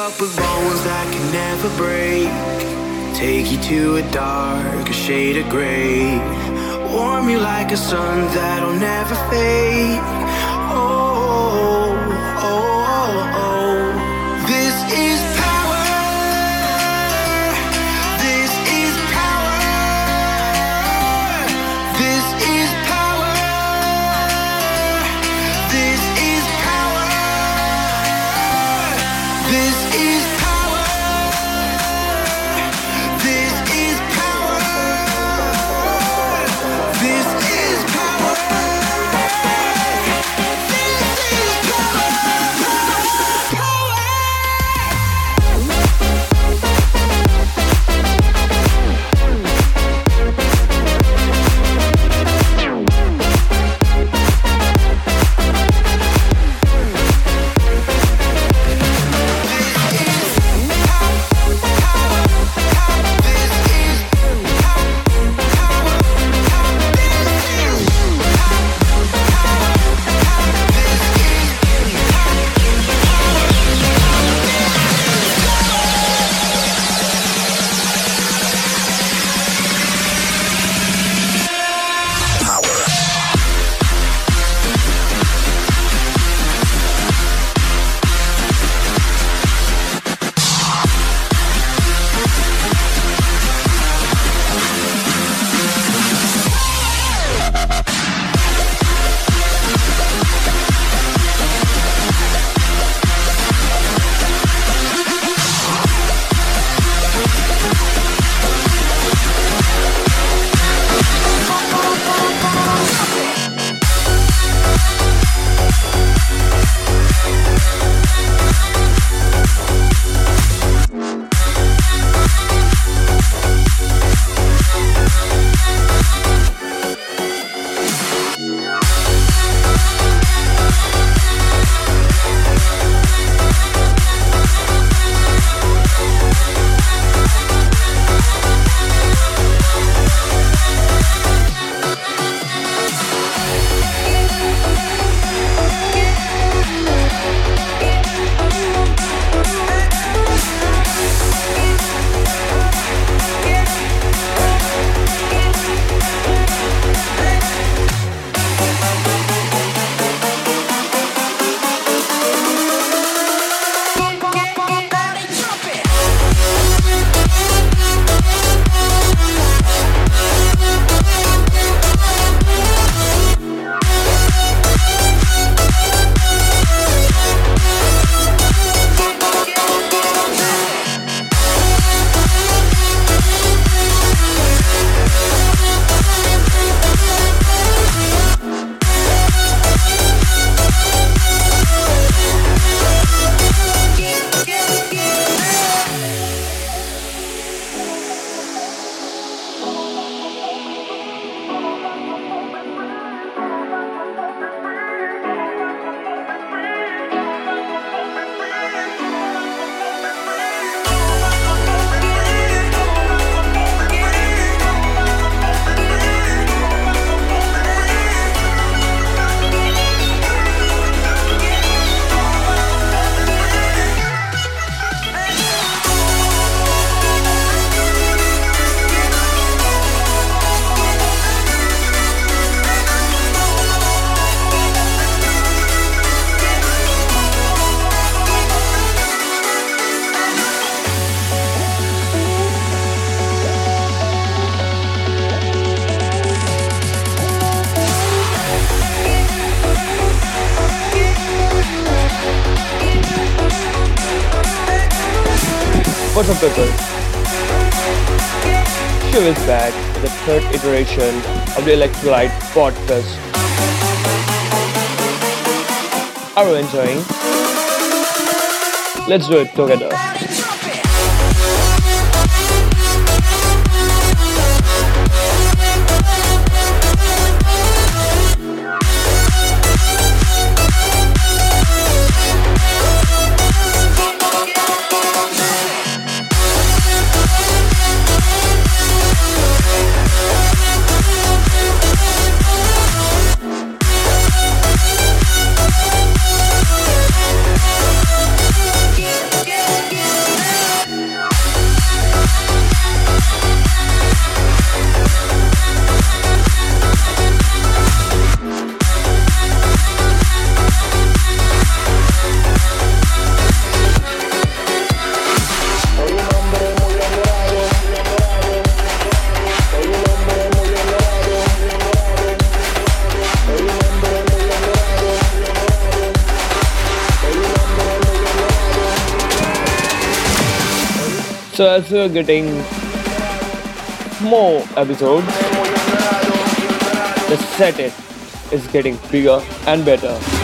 up with bones that can never break. Take you to a darker shade of gray. Warm you like a sun that'll never fade. What's up, people? Shiv is back with the third iteration of the Electro-light podcast. Are you enjoying? Let's do it together. As we're uh, getting more episodes, the set it is getting bigger and better.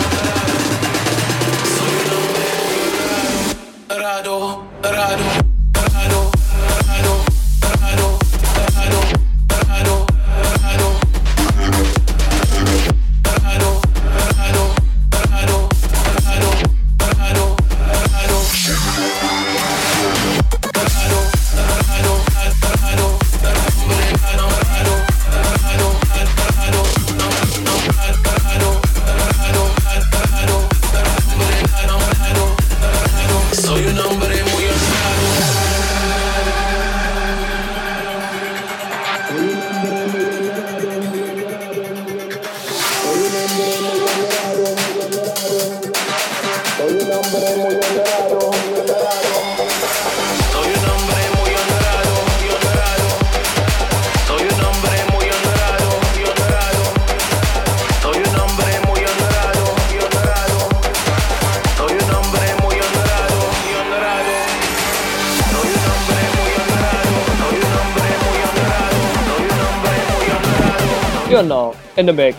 In the mix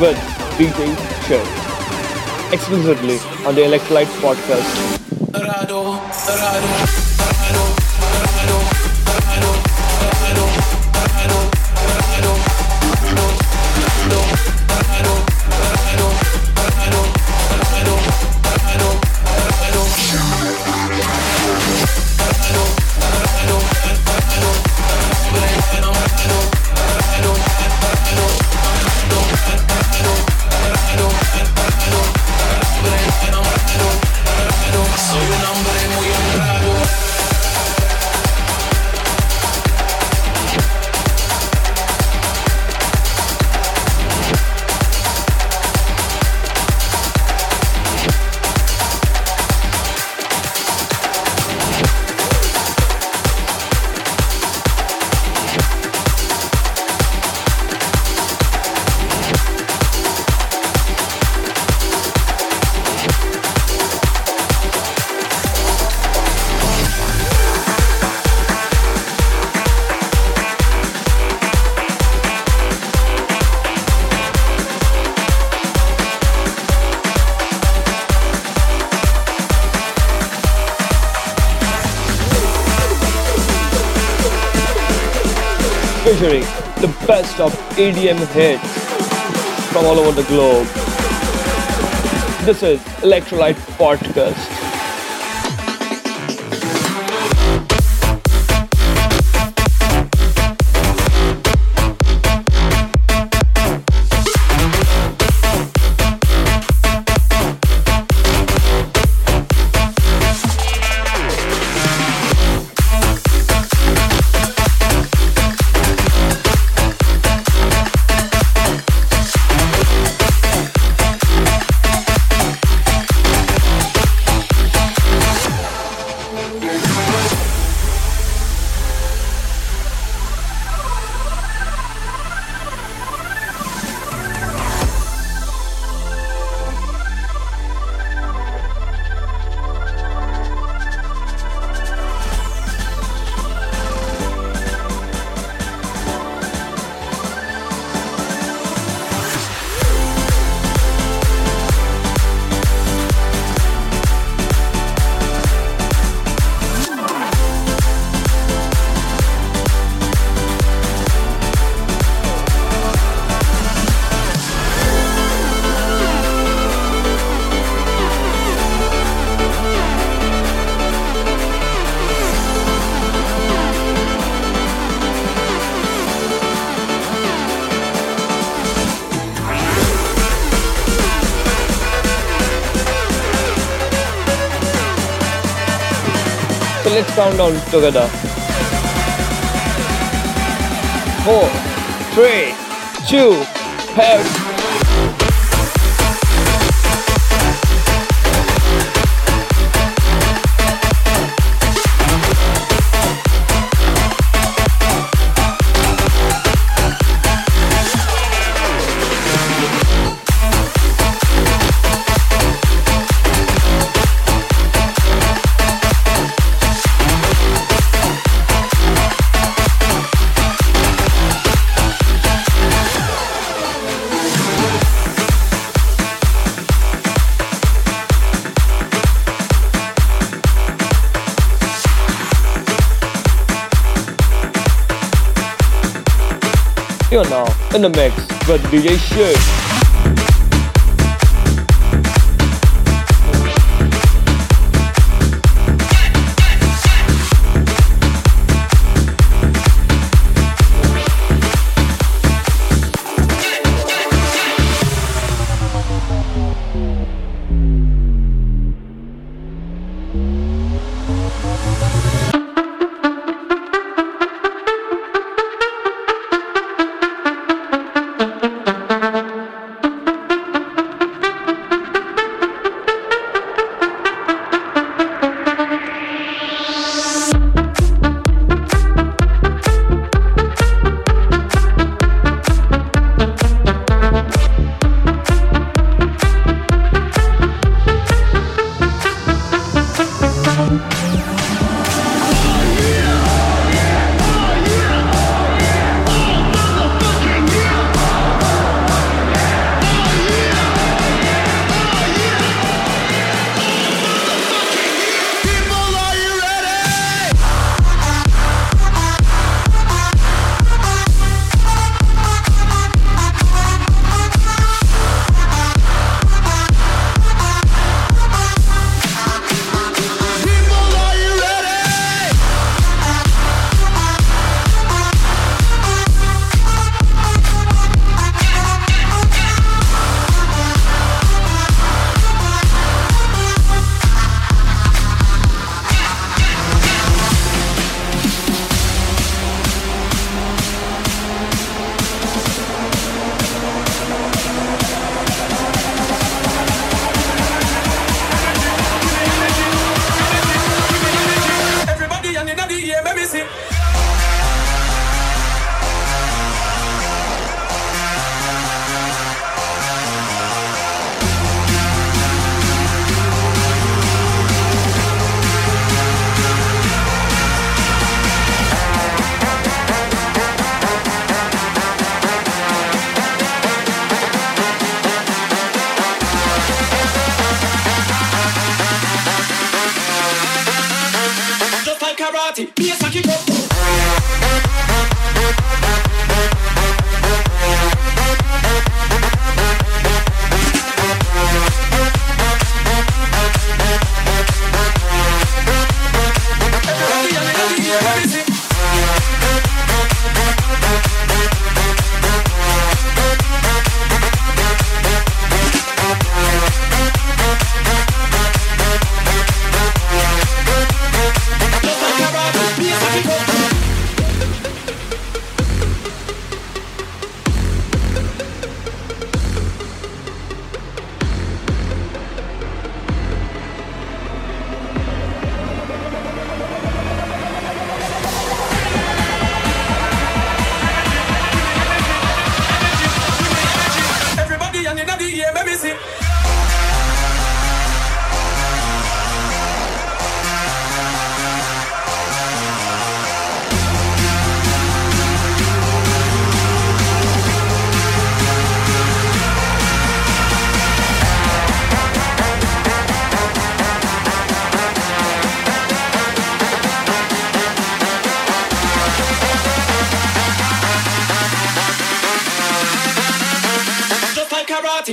with DJ Shiv, exclusively on the Electro-light podcast. Featuring the best of EDM hits from all over the globe. This is Electro-light Podcast. Let's count down together. Four, three, two, have in the mix with DJ Shoot. The ear, let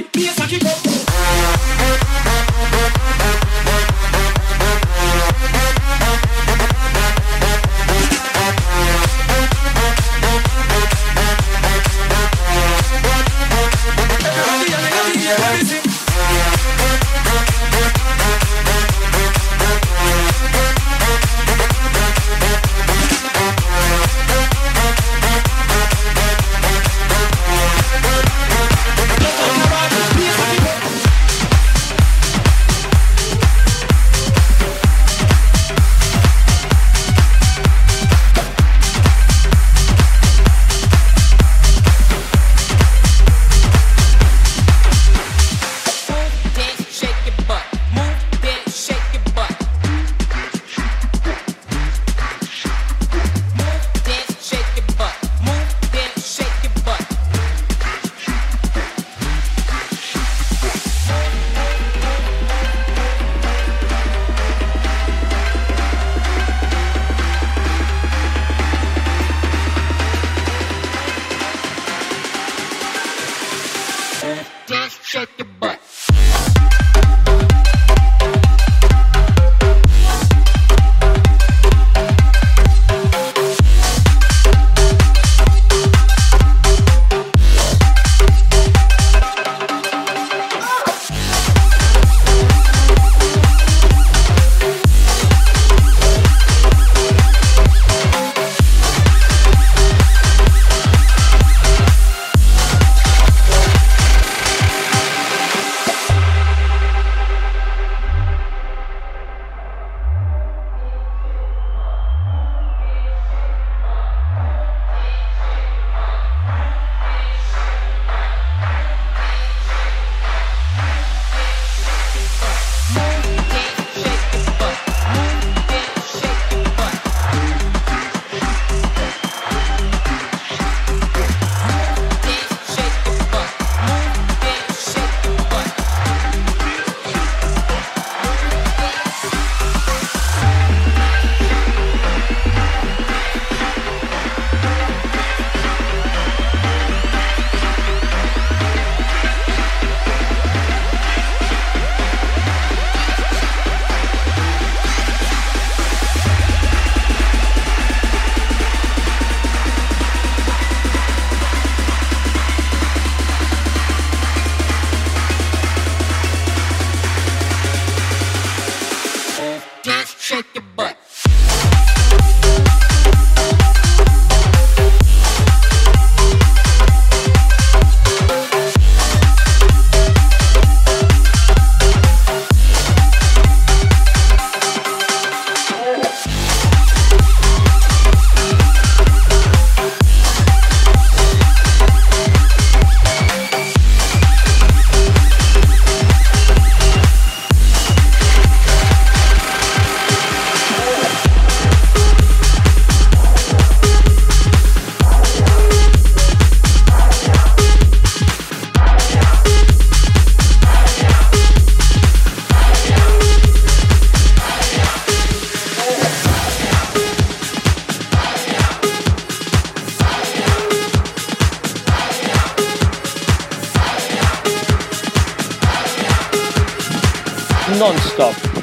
party. Be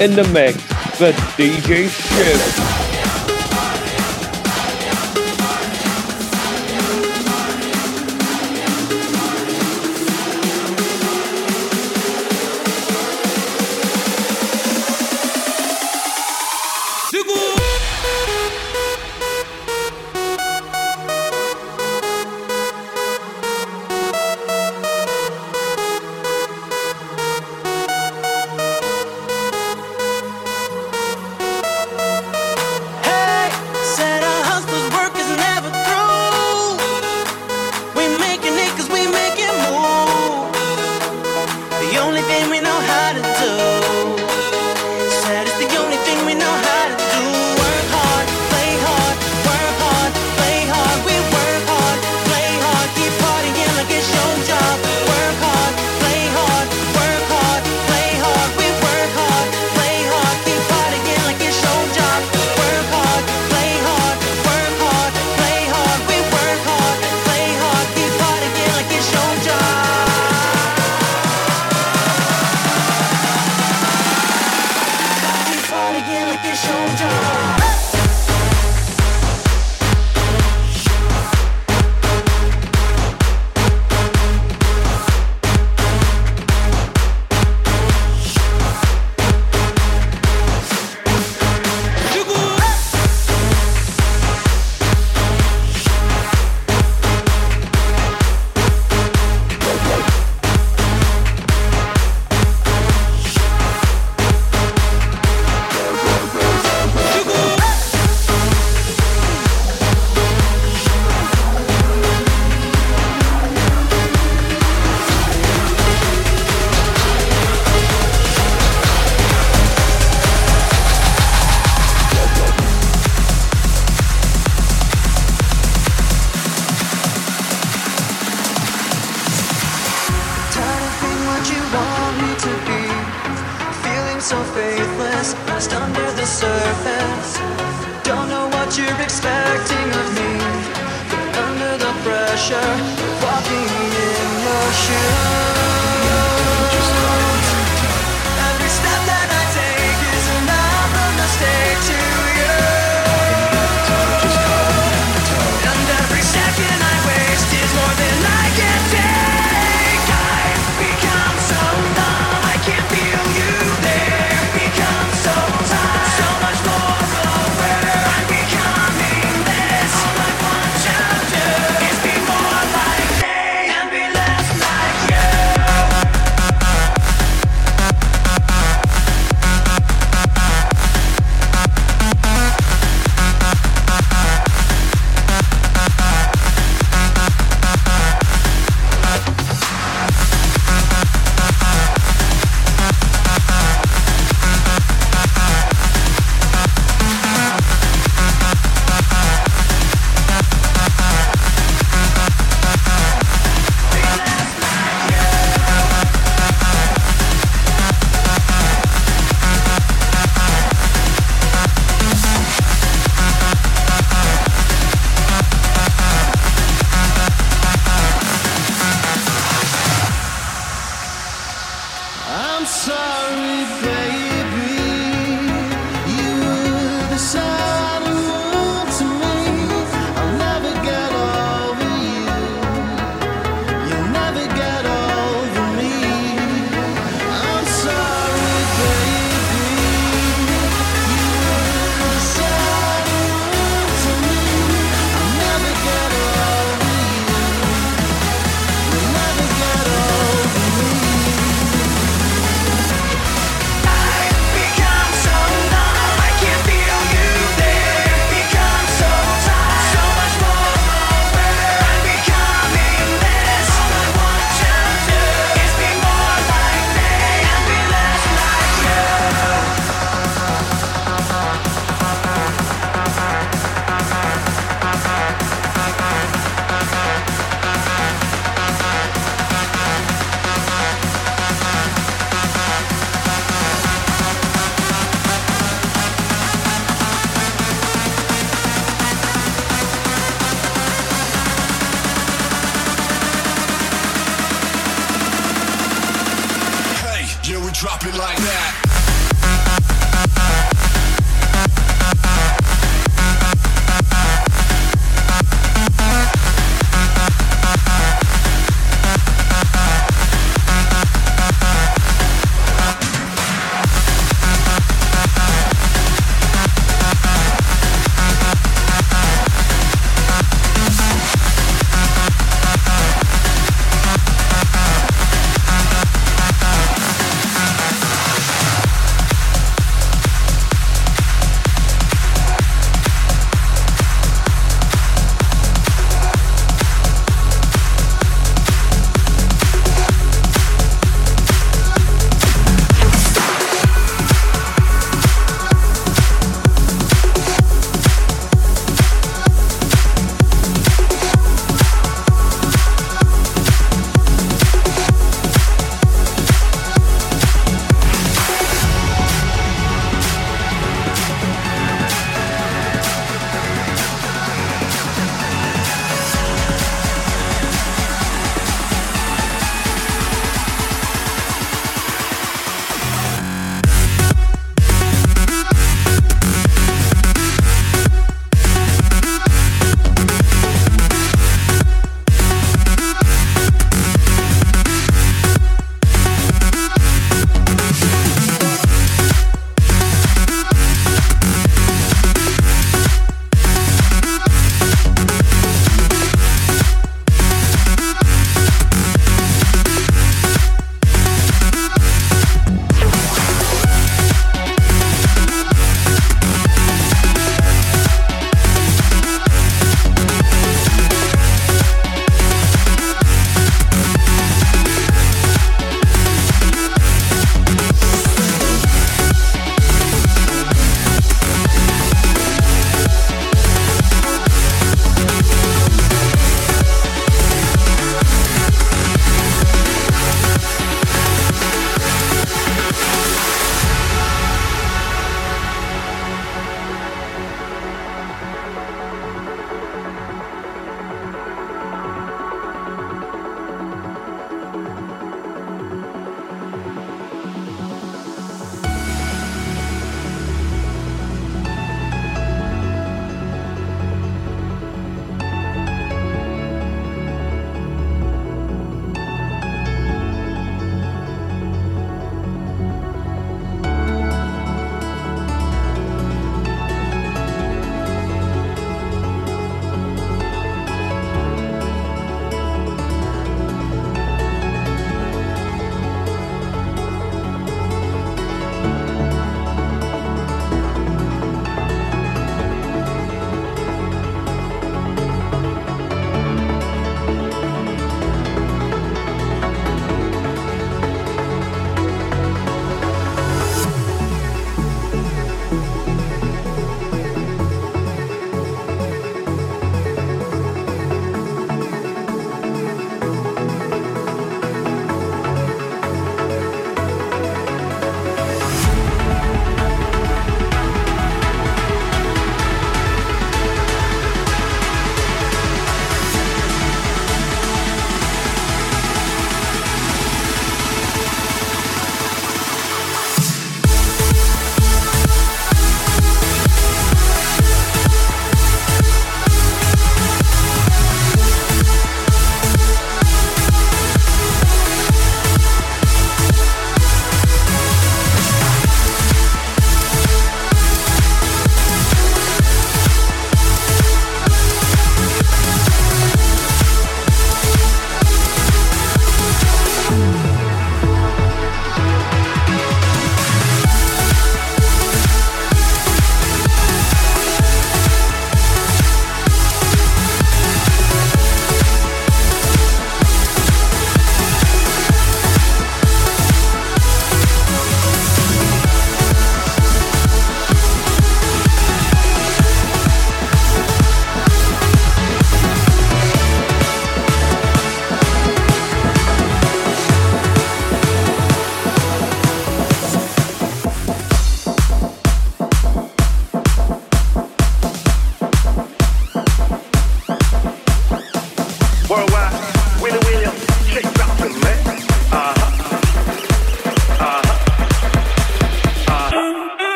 in the mix with DJ Shiv.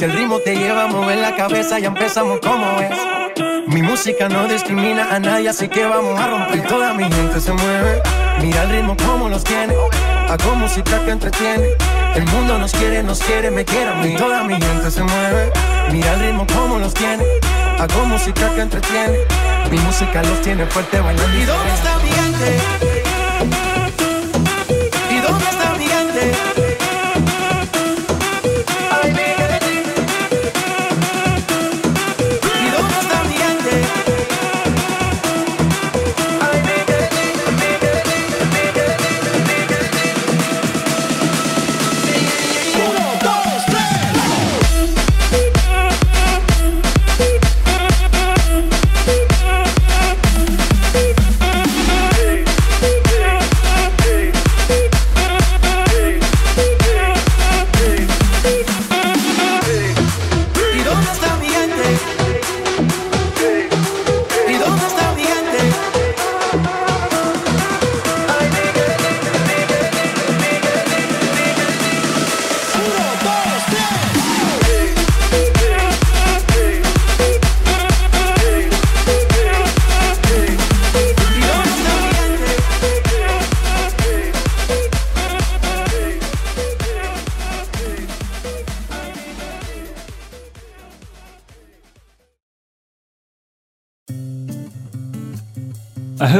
Si el ritmo te lleva a mover la cabeza, ya empezamos como es. Mi música no discrimina a nadie, así que vamos a romper. Toda mi gente se mueve. Mira el ritmo como los tiene. Hago música que entretiene. El mundo nos quiere, nos quiere, me quiere a mí. Toda mi gente se mueve. Mira el ritmo como los tiene. Hago música que entretiene. Mi música los tiene fuerte bailando. ¿Y dónde está mi gente?